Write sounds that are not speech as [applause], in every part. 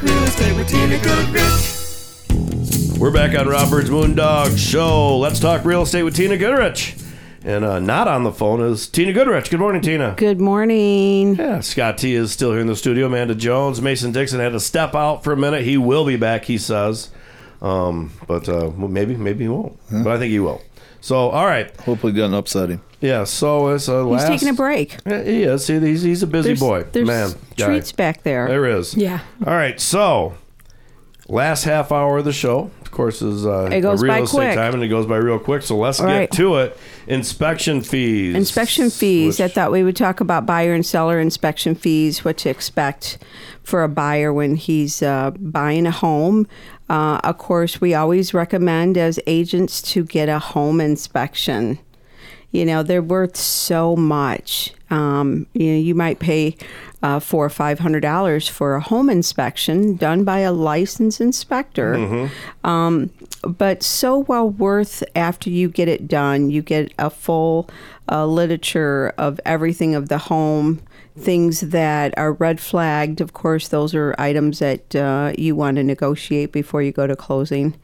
talk real estate with Tina Goodrich. We're back on Rob Byrd's Moondog Show. Let's talk real estate with Tina Goodrich. And uh, not on the phone is Tina Goodrich. Good morning, Tina. Good morning. Yeah, Scott T is still here in the studio. Amanda Jones, Mason Dixon had to step out for a minute. He will be back, he says. Um, but uh, maybe, maybe he won't. But I think he will. So, all right. Hopefully, doesn't upset him. Yeah. So it's uh, He's last. taking a break. Yeah, he is. See, he's, he's a busy There's, boy, there's man. guy. treats back there. There is. Yeah. All right. So, last half hour of the show, of course, is uh, It goes a real by estate quick. time, and it goes by real quick. So let's All get right. to it. Inspection fees. Inspection fees. Which- I thought we would talk about buyer and seller inspection fees, what to expect for a buyer when he's uh, buying a home. Uh, of course, we always recommend as agents to get a home inspection. You know, they're worth so much. Um, you know, you might pay uh, four or five hundred dollars for a home inspection done by a licensed inspector. Um, but so well worth after you get it done. You get a full uh, literature of everything of the home, things that are red flagged. Of course, those are items that uh, you want to negotiate before you go to closing.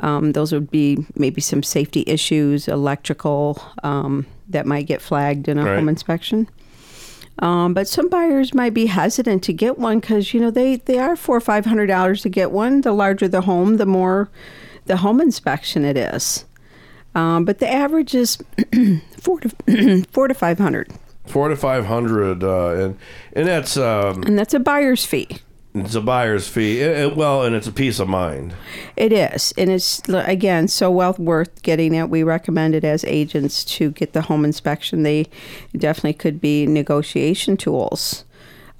Um, those would be maybe some safety issues, electrical um, that might get flagged in a Right. home inspection. Um, but some buyers might be hesitant to get one because you know they they are four or five hundred dollars to get one. The larger the home, the more the home inspection it is. Um, but the average is [clears throat] four to [clears throat] four to five hundred, four to five hundred, uh, and and that's um, and that's a buyer's fee. it's a buyer's fee. It- it- well, and it's a peace of mind. It is, and it's again so well worth getting it. We recommend it as agents to get the home inspection. They definitely could be negotiation tools.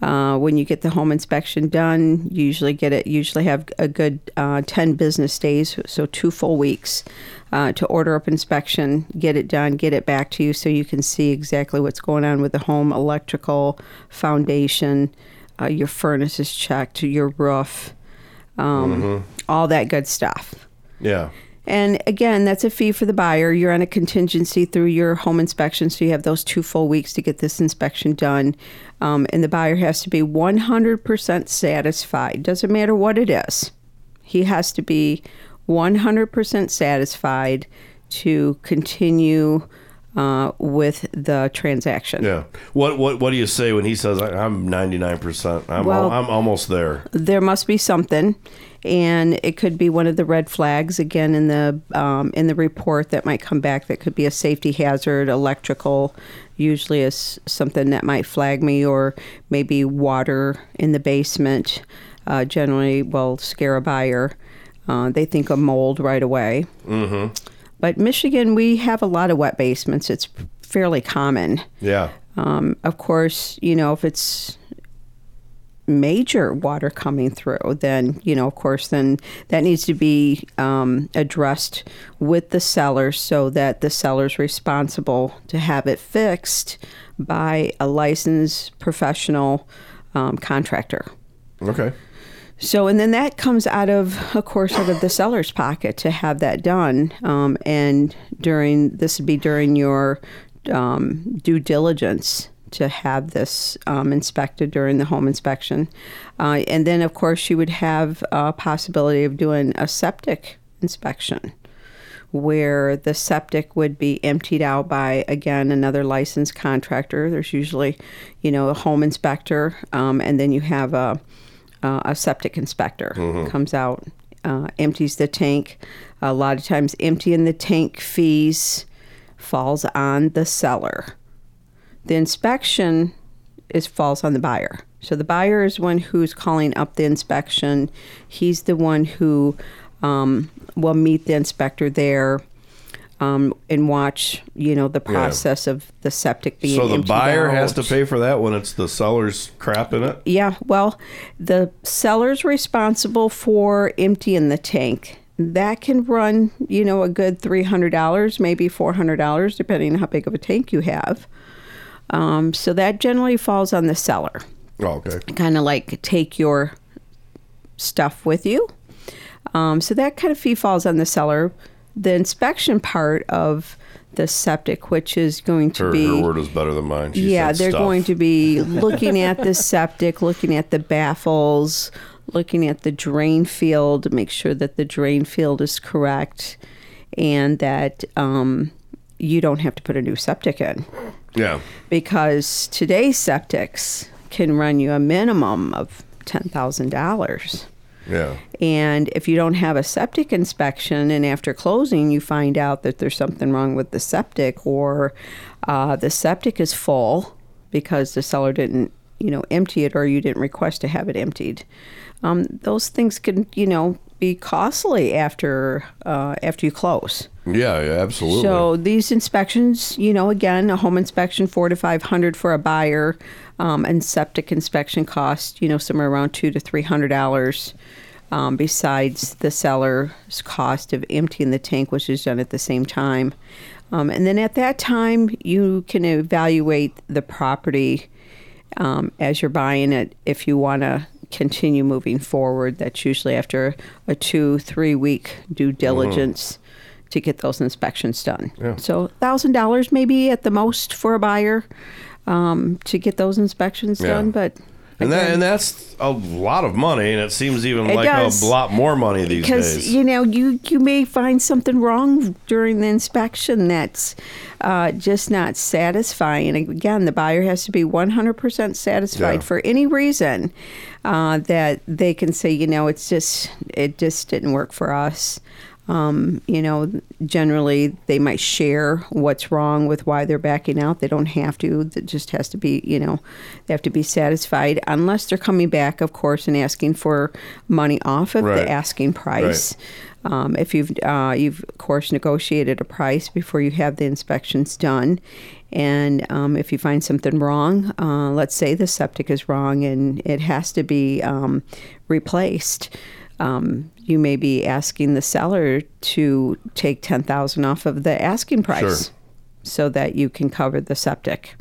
Uh, when you get the home inspection done, you usually get it. Usually have a good uh, ten business days, so two full weeks, uh, to order up inspection, get it done, get it back to you, so you can see exactly what's going on with the home, electrical, foundation, uh, your furnace is checked, your roof um, all that good stuff. Yeah. And again, that's a fee for the buyer. You're on a contingency through your home inspection, so you have those two full weeks to get this inspection done. Um, and the buyer has to be 100% satisfied. Doesn't matter what it is, he has to be 100% satisfied to continue uh, with the transaction. Yeah. What what what do you say when he says I'm 99 percent? I'm Well- al- I'm almost there. there must be something and it could be one of the red flags again in the um, in the report that might come back that could be a safety hazard electrical usually is something that might flag me or maybe water in the basement uh, generally will scare a buyer uh, they think of mold right away mm-hmm. But michigan we have a lot of wet basements it's fairly common Yeah. um, of course, you know, if it's major water coming through, then, you know, of course, then that needs to be um, addressed with the seller so that the seller's responsible to have it fixed by a licensed professional um, contractor. Okay. So, and then that comes out of, of course, out of the seller's pocket to have that done. Um, and during this would be during your um, due diligence to have this um, inspected during the home inspection. Uh, and then, of course, you would have a possibility of doing a septic inspection where the septic would be emptied out by again another licensed contractor there's usually you know a home inspector um, and then you have a uh, a septic inspector comes out, uh, empties the tank. A lot of times, emptying the tank fees falls on the seller. The inspection is falls on the buyer. So the buyer is one who's calling up the inspection. He's the one who um, will meet the inspector there. Um, and watch, you know, the process of the septic being So the buyer has to pay for that when it's the seller's crap in it. Yeah, well, the seller's responsible for emptying the tank. That can run, you know, a good three hundred dollars, maybe four hundred dollars, depending on how big of a tank you have. Um, so that generally falls on the seller. Oh, okay. Kind of like take your stuff with you. Um, so that kind of fee falls on the seller. The inspection part of the septic, which is going to Her, be her word is better than mine. She yeah, they're stuff. going to be [laughs] looking at the septic, looking at the baffles, looking at the drain field, to make sure that the drain field is correct, and that um, you don't have to put a new septic in Yeah. because today's septics can run you a minimum of ten thousand dollars. Yeah. And if you don't have a septic inspection and after closing you find out that there's something wrong with the septic or uh, the septic is full because the seller didn't, you know, empty it or you didn't request to have it emptied, um, those things can, you know, be costly after uh, after you close. Yeah. Yeah. Absolutely. So these inspections, you know, again, a home inspection four to five hundred for a buyer, um, and septic inspection costs, you know, somewhere around two to three hundred dollars. Um, besides the seller's cost of emptying the tank, which is done at the same time, um, and then at that time you can evaluate the property um, as you're buying it if you want to continue moving forward. That's usually after a two, three week due diligence to get those inspections done. Yeah. So thousand dollars maybe at the most for a buyer um, to get those inspections Yeah. done, but. and that and that's a lot of money, and it seems even It like does. a lot more money these because days. you know you you may find something wrong during the inspection that's uh, just not satisfying. And again, the buyer has to be 100% satisfied Yeah. for any reason uh, that they can say, you know, it's just it just didn't work for us. Um, you know, generally they might share what's wrong with why they're backing out. They don't have to. It just has to be, you know, they have to be satisfied unless they're coming back, of course, and asking for money off of Right. the asking price. Um, if you've uh, you've of course negotiated a price before you have the inspections done, and um, if you find something wrong, uh, let's say the septic is wrong and it has to be um, replaced. Um, you may be asking the seller to take ten thousand off of the asking price, Sure. so that you can cover the septic.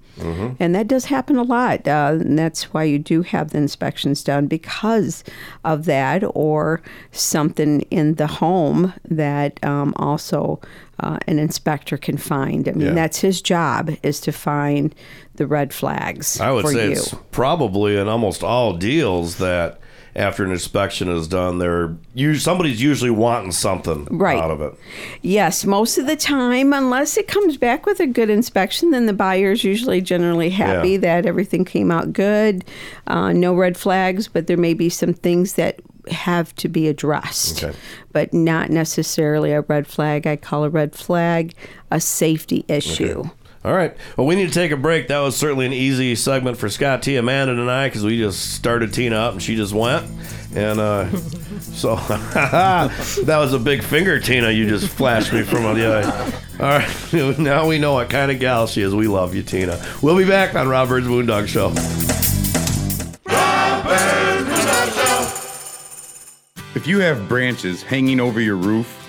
And that does happen a lot. Uh, and that's why you do have the inspections done because of that, or something in the home that um, also uh, an inspector can find. I mean, Yeah. that's his job is to find the red flags I would say you. it's probably in almost all deals that after an inspection is done, they're you somebody's usually wanting something Right. out of it. Yes, most of the time, unless it comes back with a good inspection, then the buyer's usually generally happy Yeah. that everything came out good, uh, no red flags, but there may be some things that have to be addressed, Okay. but not necessarily a red flag. I call a red flag a safety issue. All right. Well, we need to take a break. That was certainly an easy segment for Scott T, Amanda, and I because we just started Tina up and she just went. And uh, [laughs] so [laughs] that was a big finger, Tina. You just flashed me from the eye. All right. [laughs] Now we know what kind of gal she is. We love you, Tina. We'll be back on Rob Byrd's Moondog Show. If you have branches hanging over your roof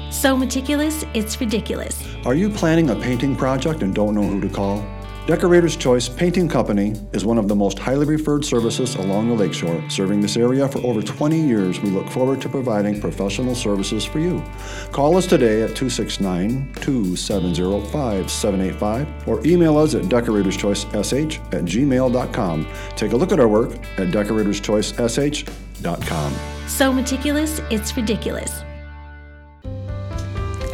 So meticulous, it's ridiculous. Are you planning a painting project and don't know who to call? Decorator's Choice Painting Company is one of the most highly referred services along the lakeshore. Serving this area for over 20 years, we look forward to providing professional services for you. Call us today at 269 270 5785 or email us at decoratorschoicesh at gmail.com. Take a look at our work at decoratorschoicesh.com. So meticulous, it's ridiculous.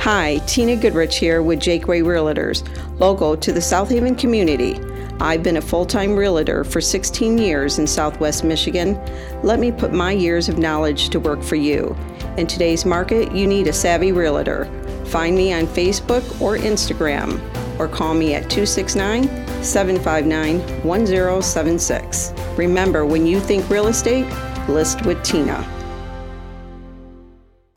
Hi, Tina Goodrich here with Jaqua Realtors, local to the South Haven community. I've been a full time realtor for 16 years in Southwest Michigan. Let me put my years of knowledge to work for you. In today's market, you need a savvy realtor. Find me on Facebook or Instagram, or call me at 269 759 1076. Remember, when you think real estate, list with Tina.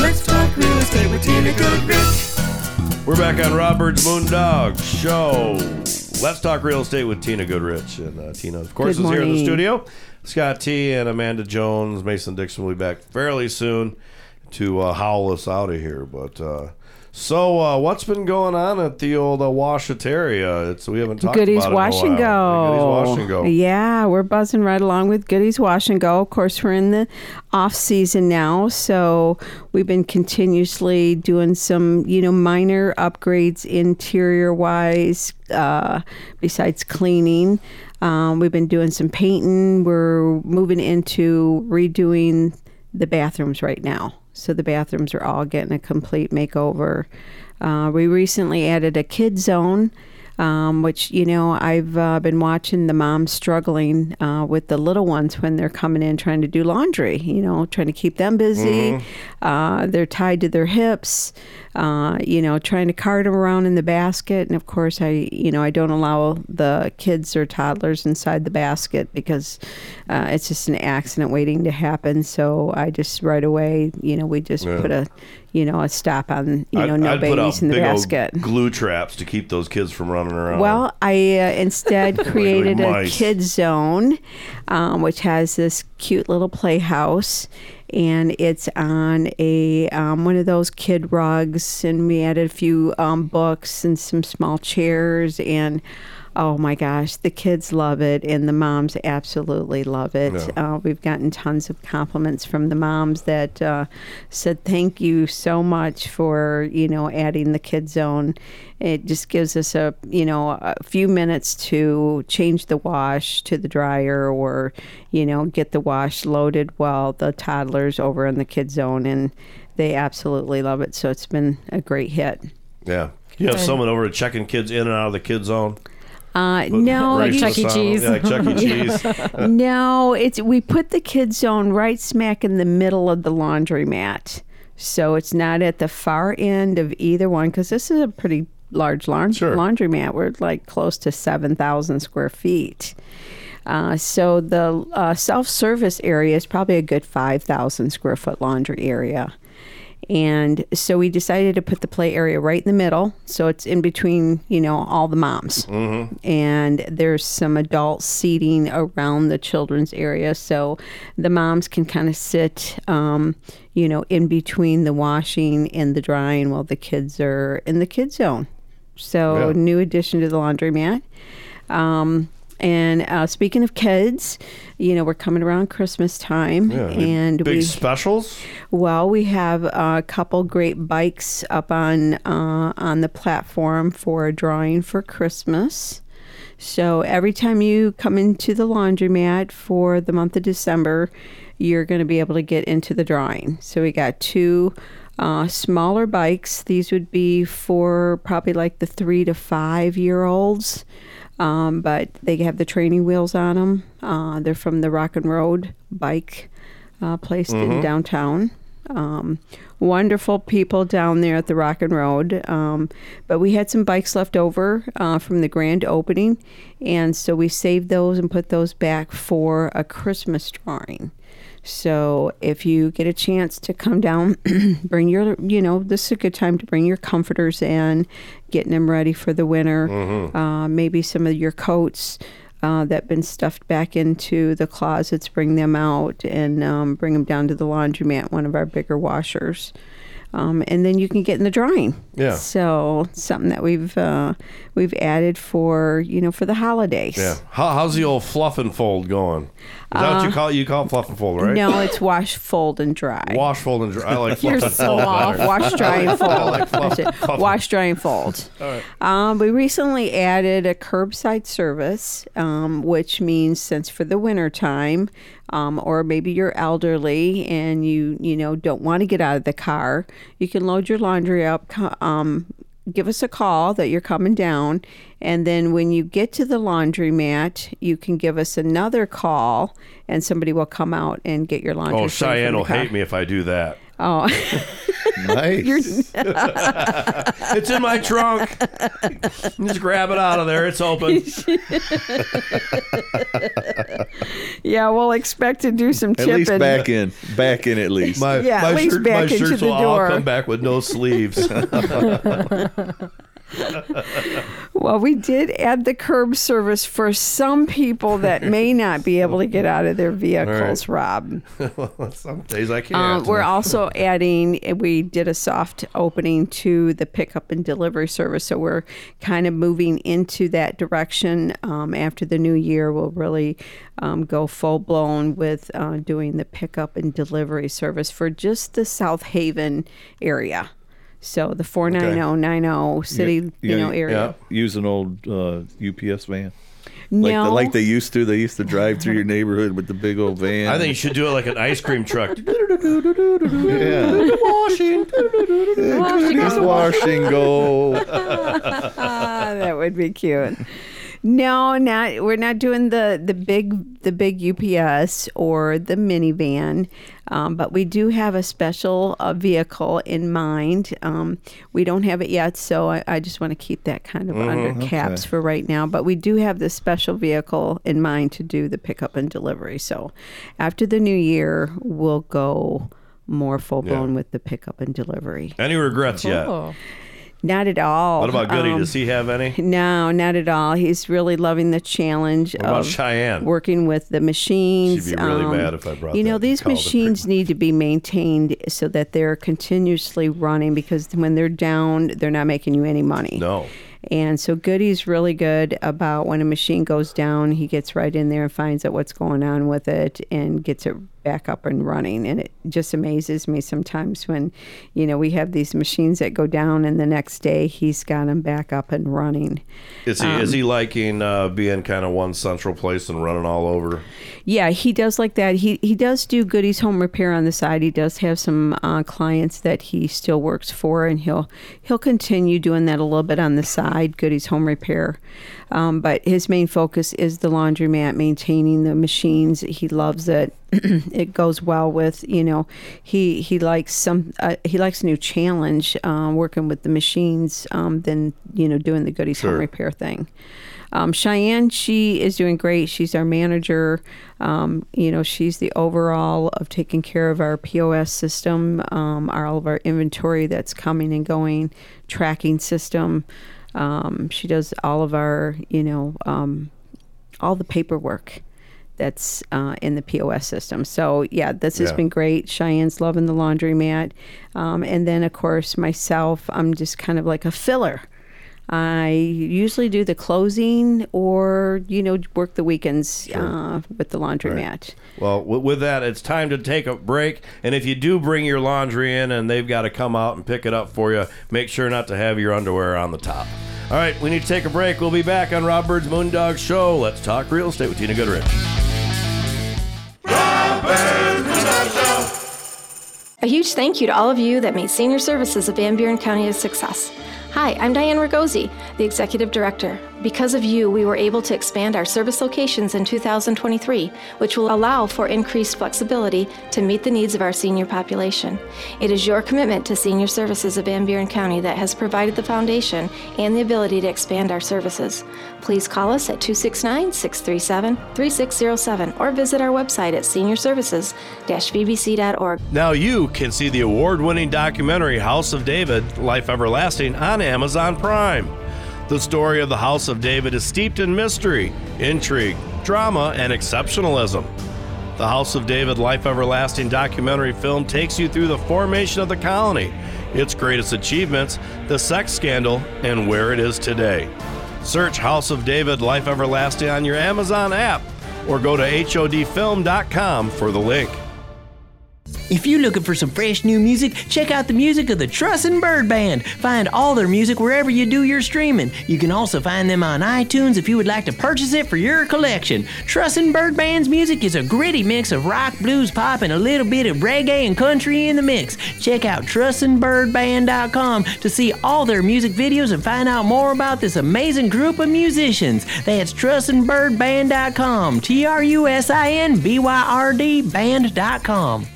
Let's talk real estate with Tina Goodrich. We're back on Rob Byrd's Moondog Show. Let's talk real estate with Tina Goodrich. And uh, Tina, of course, Good is here in the studio. Scott T and Amanda Jones, Mason Dixon will be back fairly soon to uh, howl us out of here. But uh, so, uh, what's been going on at the old uh, Washitaria? It's we haven't talked Goodies about it Wash in a while. Go. Goodies Wash and Go. Yeah, we're buzzing right along with Goodies Wash and Go. Of course, we're in the off season now, so we've been continuously doing some, you know, minor upgrades interior wise. Uh, besides cleaning, um, we've been doing some painting. We're moving into redoing the bathrooms right now. So the bathrooms are all getting a complete makeover. Uh, we recently added a kid zone, um, which, you know, I've uh, been watching the moms struggling uh, with the little ones when they're coming in trying to do laundry, you know, trying to keep them busy. Uh, they're tied to their hips, uh, you know, trying to cart them around in the basket. And of course, I, you know, I don't allow the kids or toddlers inside the basket because uh, it's just an accident waiting to happen. So I just right away, you know, we just Yeah. put a, you know, a stop on, you know, I'd- no I'd babies in the basket. glue traps to keep those kids from running around. Well, I uh, instead [laughs] created a kid zone, um, which has this cute little playhouse, and it's on a um, one of those kid rugs, and we added a few um, books and some small chairs, and oh my gosh, the kids love it, and the moms absolutely love it. Yeah. Uh, we've gotten tons of compliments from the moms that uh, said thank you so much for you know adding the kid zone. It just gives us a you know a few minutes to change the wash to the dryer or you know get the wash loaded while the toddlers over in the kid zone and they absolutely love it. So it's been a great hit. yeah. You have someone over checking kids in and out of the kid zone. Uh, no, Chuck E. Cheese. Yeah, like Chuck E. Cheese. no, it's we put the kid zone right smack in the middle of the laundromat, so it's not at the far end of either one because this is a pretty large laun- Sure. laundromat. We're like close to seven thousand square feet. Uh, so the uh, self-service area is probably a good five thousand square foot laundry area. And so we decided to put the play area right in the middle. So it's in between, you know, all the moms. And there's some adult seating around the children's area. So the moms can kind of sit, um, you know, in between the washing and the drying while the kids are in the kids zone. So Yeah. new addition to the laundromat. Um, and uh, speaking of kids, you know, we're coming around Christmas time. Yeah, and big we specials. well, we have a couple great bikes up on uh, on the platform for a drawing for Christmas. So every time you come into the laundromat for the month of December, you're going to be able to get into the drawing. So we got two uh, smaller bikes. These would be for probably like the three to five year olds. Um, but they have the training wheels on them. Uh, they're from the Rock and Road bike uh, place in downtown. Um, wonderful people down there at the Rock and Road. Um, but we had some bikes left over uh, from the grand opening, and so we saved those and put those back for a Christmas drawing. So if you get a chance to come down, [clears throat] bring your, you know, this is a good time to bring your comforters in, getting them ready for the winter. Uh, maybe some of your coats uh, that been stuffed back into the closets, bring them out and um, bring them down to the laundromat, one of our bigger washers. Um, and then you can get in the drawing. Yeah. So something that we've uh, we've added for you know for the holidays. Yeah. How, how's the old fluff and fold going? Is that what you call it? You call it fluff and fold, right? Uh, No, it's wash, fold, and dry. Wash, fold, and dry. I like [laughs] fluff You're and so fold off. Wash, dry, and fold. like fluff- fluff. Wash, dry, and fold. Um, we recently added a curbside service, um, which means since for the winter time, um, or maybe you're elderly and you you know don't want to get out of the car, you can load your laundry up, um, give us a call that you're coming down, and then when you get to the laundromat, you can give us another call, and somebody will come out and get your laundry. Oh, Cheyenne will hate me if I do that. Oh, Nice. [laughs] It's in my trunk. Just grab it out of there. It's open. yeah, we'll expect to do some chipping. At least back in. Back in at least. My, Yeah, my, at least shirt, back my into shirts the will all door. come back with no sleeves. [laughs] [laughs] Well, we did add the curb service for some people that may [laughs] not be able to get out of their vehicles, Rob. [laughs] Some days I can't. we're also [laughs] adding, we did a soft opening to the pickup and delivery service. So we're kind of moving into that direction. Um, after the new year, we'll really um, go full blown with uh, doing the pickup and delivery service for just the South Haven area. So the 49090 city, You- you know, you- area. Use an old uh, UPS van. No. Like, the, like they used to. They used to drive through your neighborhood with the big old van. I think you should do it like an ice cream truck. [laughs] Yeah. Washing. Just wash go. [laughs] That would be cute. No, not we're not doing the the big the big UPS or the minivan, um, but we do have a special uh, vehicle in mind. Um, we don't have it yet, so I, I just want to keep that kind of under caps for right now. But we do have this special vehicle in mind to do the pickup and delivery. So after the new year, we'll go more full blown Yeah. with the pickup and delivery. Any regrets yet? Not at all. What about Goody? Um, Does he have any? no, not at all. He's really loving the challenge What of Cheyenne? working with the machines. Um, She'd be really mad if I brought You know, these machines need to be maintained so that they're continuously running because when they're down, they're not making you any money. No. And so Goody's really good about when a machine goes down, he gets right in there and finds out what's going on with it and gets it back up and running. And it just amazes me sometimes when, you know, we have these machines that go down and the next day he's got them back up and running. Is he is he liking uh, being kind of one central place and running all over? Yeah, he does like that. He he does do Goody's home repair on the side. He does have some uh, clients that he still works for, and he'll he'll continue doing that a little bit on the side. Goody's home repair, um, but his main focus is the laundromat, maintaining the machines. He loves it. [clears throat] it goes well with you know he he likes some uh, he likes a new challenge uh, working with the machines um, than you know doing the Goody's home repair thing. Um, Cheyenne, she is doing great. She's our manager. Um, you know, she's the overall of taking care of our POS system, um, our, all of our inventory that's coming and going, tracking system. Um, she does all of our, you know, um, all the paperwork that's uh, in the POS system. So yeah, this has Yeah. been great. Cheyenne's loving the laundromat, um, and then of course myself, I'm just kind of like a filler. I usually do the closing or you know work the weekends uh, with the laundromat. Well, w- with that, it's time to take a break. And if you do bring your laundry in and they've got to come out and pick it up for you, make sure not to have your underwear on the top. All right, we need to take a break. We'll be back on Rob Byrd's Moondog Show. Let's talk real estate with Tina Goodrich. A huge thank you to all of you that made senior services of Van Buren County a success. Hi, I'm Diane Ragosi, the Executive Director. Because of you, we were able to expand our service locations in 2023, which will allow for increased flexibility to meet the needs of our senior population. It is your commitment to senior services of Van Buren County that has provided the foundation and the ability to expand our services. Please call us at 269 637 3607 or visit our website at seniorservices-vbc.org. Now you can see the award winning documentary House of David Life Everlasting on Amazon Prime. The story of the House of David is steeped in mystery, intrigue, drama, and exceptionalism. The House of David Life Everlasting documentary film takes you through the formation of the colony, its greatest achievements, the sex scandal, and where it is today. Search House of David Life Everlasting on your Amazon app or go to HODfilm.com for the link. If you're looking for some fresh new music, check out the music of the Trusin' Byrd Band. Find all their music wherever you do your streaming. You can also find them on iTunes if you would like to purchase it for your collection. Trusin' Byrd Band's music is a gritty mix of rock, blues, pop, and a little bit of reggae and country in the mix. Check out trusinbyrdband.com to see all their music videos and find out more about this amazing group of musicians. That's trusinbyrdband.com. T R U S I N B Y R D band.com.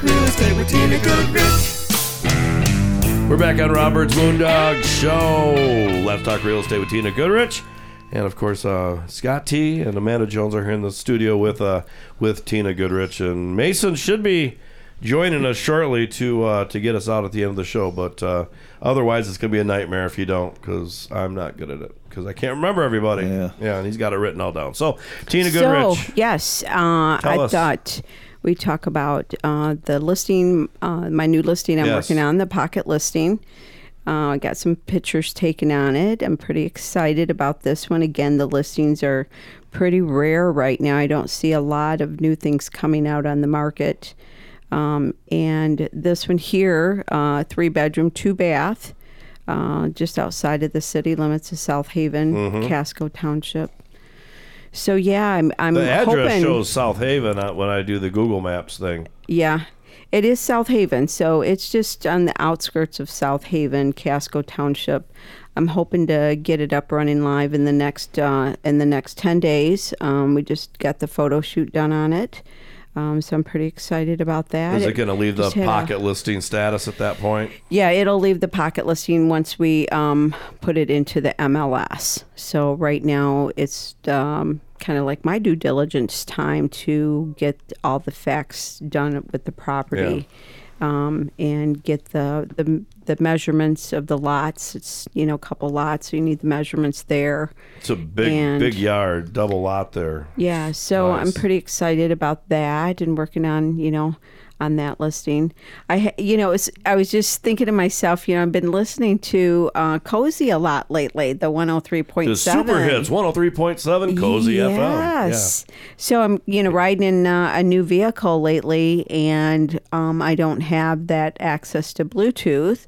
Let's real estate with Tina Goodrich. We're back on Rob Byrd's Moondog Show. Let's talk real estate with Tina Goodrich. And of course, uh, Scott T and Amanda Jones are here in the studio with uh, with Tina Goodrich, and Mason should be joining us shortly to uh, to get us out at the end of the show. But uh, otherwise, it's gonna be a nightmare if you don't, because I'm not good at it because I can't remember everybody. Yeah. yeah, and he's got it written all down. So Tina Goodrich, So, yes, uh, Tell I us. thought we talk about uh, the listing, uh, my new listing I'm Yes. working on, the pocket listing. Uh, I got some pictures taken on it. I'm pretty excited about this one. Again, the listings are pretty rare right now. I don't see a lot of new things coming out on the market. Um, and this one here, uh, three bedroom, two bath, uh, just outside of the city limits of South Haven, Casco Township. So yeah, I'm I'm the address hoping. shows South Haven uh, when I do the Google Maps thing. Yeah, it is South Haven, so it's just on the outskirts of South Haven, Casco Township. I'm hoping to get it up running live in the next uh, in the next ten days. Um, we just got the photo shoot done on it, um, so I'm pretty excited about that. Is it going to leave the had a- pocket listing status at that point? yeah, it'll leave the pocket listing once we um, put it into the MLS. So right now it's um, kind of like my due diligence time to get all the facts done with the property. Um, and get the, the the measurements of the lots. It's you know a couple lots, so you need the measurements there. It's a big, And- big yard, double lot there. Yeah, so I'm pretty excited about that and working on, you know, on that listing. I, you know, it's, I was just thinking to myself, you know, I've been listening to uh, Cozy a lot lately, the 103.7. The super hits, 103.7 Cozy FM. Yes. So I'm, you know, riding in uh, a new vehicle lately, and um, I don't have that access to Bluetooth.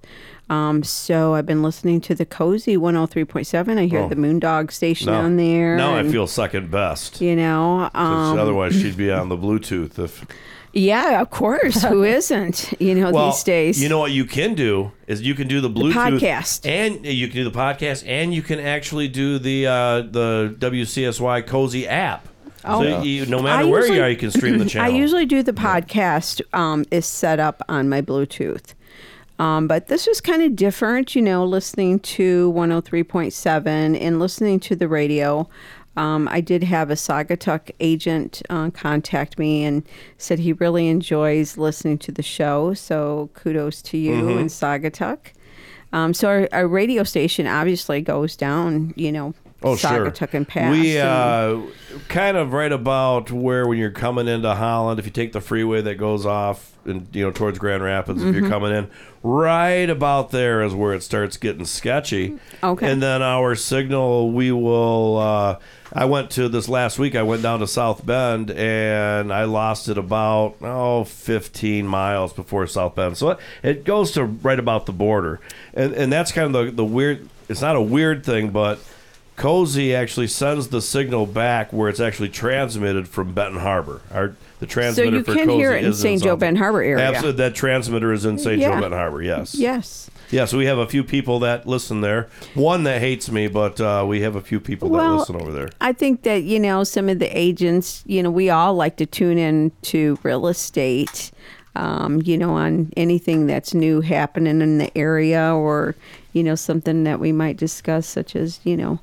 Um, so I've been listening to the Cozy 103.7. I hear Oh. the Moondog station Now, on there. now I feel second best. You know, um, otherwise, she'd be on the Bluetooth. If Yeah, of course. Who [laughs] isn't? You know, well, these days. you know what you can do is you can do the Bluetooth podcast. and you can do the podcast, and you can actually do the uh, the WCSY Cozy app. Oh. So you, no I matter where you are, you can stream the [clears throat] channel. I usually do the podcast um, is set up on my Bluetooth. Um, but this was kind of different, you know, listening to 103.7 and listening to the radio. Um, I did have a Saugatuck agent uh, contact me and said he really enjoys listening to the show. So kudos to you Mm-hmm. and Saugatuck. Um, so our, our radio station obviously goes down, you know, Oh, sure. And. We uh, kind of right about where when you're coming into Holland, if you take the freeway that goes off and you know towards Grand Rapids, if Mm-hmm. you're coming in, right about there is where it starts getting sketchy. Okay. And then our signal, we will. Uh, I went to this last week. I went down to South Bend and I lost it about oh 15 miles before South Bend. So it, it goes to right about the border, and and that's kind of the the weird. It's not a weird thing, but Cozy actually sends the signal back where it's actually transmitted from Benton Harbor. Our the transmitter so you for can Cozy hear it in St. Joe Benton Harbor area. Absolutely, that transmitter is in St. Joe Yeah. Benton Harbor. Yes. Yes. Yeah, so we have a few people that listen there. One that hates me, but uh, we have a few people that Well, listen over there. I think that, you know, some of the agents, you know, we all like to tune in to real estate, um, you know, on anything that's new happening in the area or, you know, something that we might discuss, such as, you know,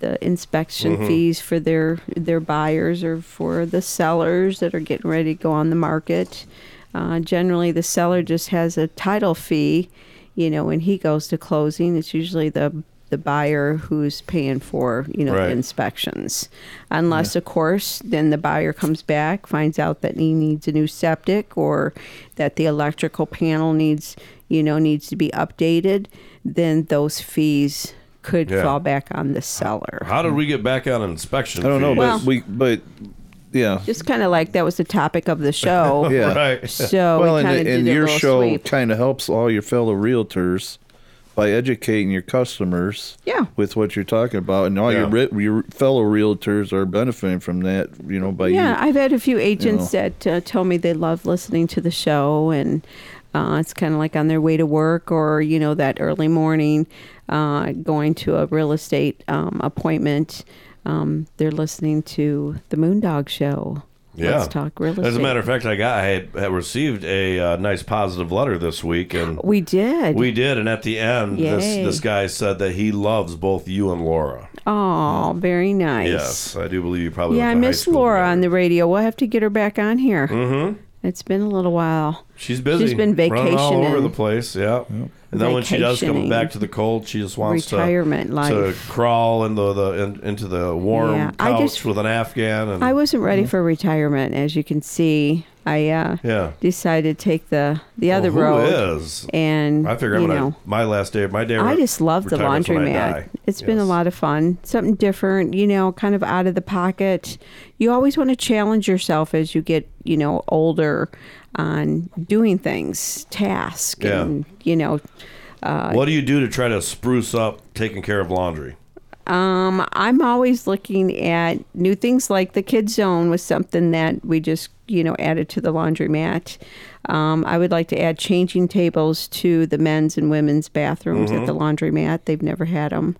the inspection Mm-hmm. fees for their their buyers or for the sellers that are getting ready to go on the market. Uh, generally, the seller just has a title fee. You know, when he goes to closing, it's usually the the buyer who's paying for you know Right. the inspections, unless of course then the buyer comes back finds out that he needs a new septic or that the electrical panel needs you know needs to be updated. Then those fees could Yeah. fall back on the seller. How did we get back on inspection? I don't know, fees? Well- but we but Yeah. Just kind of like that was the topic of the show. [laughs] Yeah. Right. So well, we and, kind and your show kind of helps all your fellow realtors by educating your customers Yeah. with what you're talking about, and all your Yeah. re- your fellow realtors are benefiting from that. You know, by Yeah, you. I've had a few agents that uh, tell me they love listening to the show, and uh, it's kind of like on their way to work or you know that early morning, uh, going to a real estate um, appointment. Um, they're listening to the Moondog Show. Yeah. Let's talk real estate. As a matter of fact, I got I had, had received a uh, nice positive letter this week, and [gasps] we did. we did. And at the end, this Yay. this guy said that he loves both you and Laura. oh, very nice. Yes, I do believe you probably. Yeah, I went to high miss Laura together. on the radio. We'll have to get her back on here. Mm-hmm. It's been a little while. She's busy. She's been running all over the place. Yeah. And then when she does come back to the cold, she just wants Retirement to life. to crawl into the in, into the warm Yeah, couch just- with an Afghan. And I wasn't ready for retirement, as you can see. I uh, Yeah. decided to take the the other Well, who road. is? And I figure I'm gonna know, my last day. My day. I just love the laundromat. It's been a lot of fun, something different. You know, kind of out of the pocket. You always want to challenge yourself as you get you know older on doing things, tasks, Yeah. and you know. Uh, what do you do to try to spruce up taking care of laundry? Um, I'm always looking at new things like the kids zone was something that we just you know added to the laundromat. Um, I would like to add changing tables to the men's and women's bathrooms at the laundromat. They've never had them.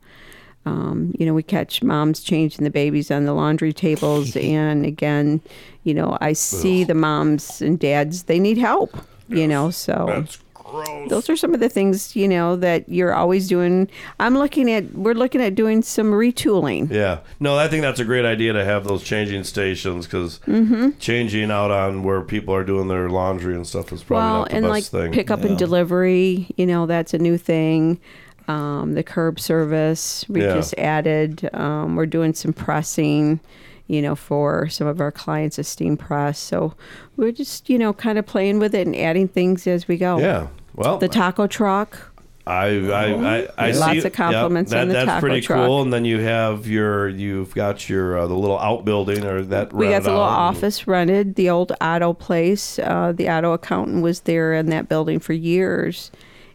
Um, you know, we catch moms changing the babies on the laundry tables, [laughs] and again, you know, I see the moms and dads they need help. You know, so That's gross. those are some of the things you know that you're always doing i'm looking at we're looking at doing some retooling Yeah. No, I think that's a great idea to have those changing stations because Mm-hmm. changing out on where people are doing their laundry and stuff is probably well not the and best like thing. pick up and delivery you know that's a new thing um, the curb service we Yeah. just added um, we're doing some pressing you know for some of our clients esteem press so we're just you know kind of playing with it and adding things as we go yeah. Well, the taco truck I I I, I see Lots of compliments yep, on that, the That's taco pretty truck. cool. And then you have your you've got your uh, the little outbuilding or that We got the little office rented, the old auto place. Uh, the auto accountant was there in that building for years.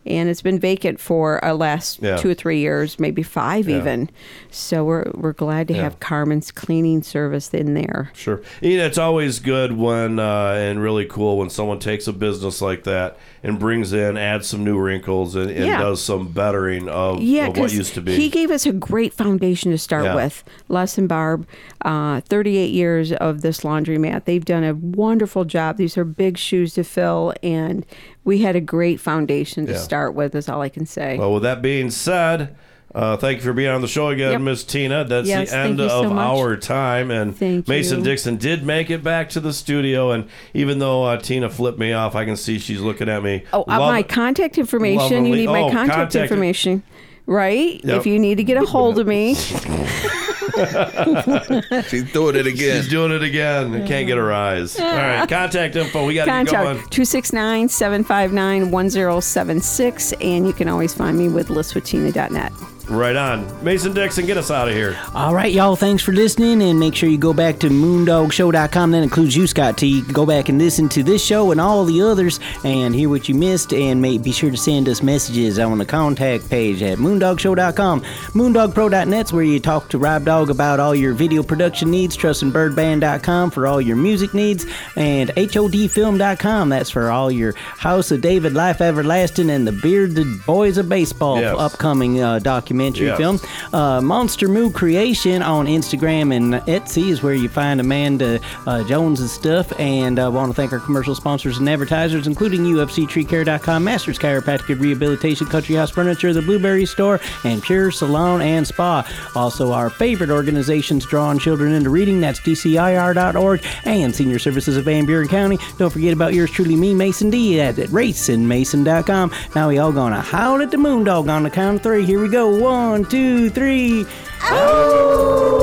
And it's been vacant for uh, last Yeah. two or three years, maybe five Yeah. even. So we're we're glad to Yeah. have Carmen's cleaning service in there. Sure. You know, it's always good when uh, and really cool when someone takes a business like that and brings in, adds some new wrinkles, and, and does some bettering of, Yeah, of what used to be. he gave us a great foundation to start with. Les and Barb, uh, 38 years of this laundromat. They've done a wonderful job. These are big shoes to fill, and we had a great foundation to Yeah. start with. Is all I can say. well, with that being said. Uh, thank you for being on the show again, Yep. Miss Tina. That's Yes, the thank end you so of much. our time. And Thank Mason you. Dixon did make it back to the studio. And even though uh, Tina flipped me off, I can see she's looking at me. Oh, uh, lov- my contact information. You need my oh, contact, contact- information, right? Yep. If you need to get a hold of me, [laughs] [laughs] She's doing it again. She's doing it again. I can't get her eyes. All right, contact info. We got to get going. contact 269 759 1076. And you can always find me with listwithtina.net. Right on. Mason Dixon, get us out of here. All right, y'all, thanks for listening, and make sure you go back to moondogshow.com. That includes you, Scott T. Go back and listen to this show and all the others and hear what you missed, and may, be sure to send us messages on the contact page at moondogshow.com. Moondogpro.net's where you talk to Rob Dog about all your video production needs, trusinbyrdband.com for all your music needs, and HODfilm.com. That's for all your House of David, Life Everlasting, and the Bearded Boys of Baseball Yes. upcoming uh, documentary Yes. film. Uh, Monster Moo Creation on Instagram and Etsy is where you find Amanda uh, Jones' stuff. And I want to thank our commercial sponsors and advertisers, including UFCTreeCare.com, Masters Chiropractic Rehabilitation, Country House Furniture, The Blueberry Store, and Pure Salon and Spa. Also, our favorite organizations drawing children into reading. That's DCIR.org and Senior Services of Van Buren County. Don't forget about yours truly, me, Mason D, at racinmason.com. Now we all gonna howl at the moondog on the count of three. Here we go. One, two, three. Howl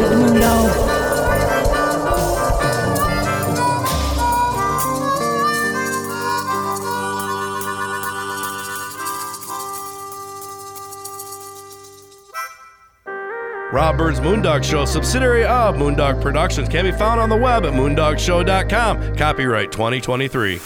at the moondog. Rob Byrd's Moondog Show, subsidiary of Moondog Productions, can be found on the web at moondogshow.com. Copyright 2023.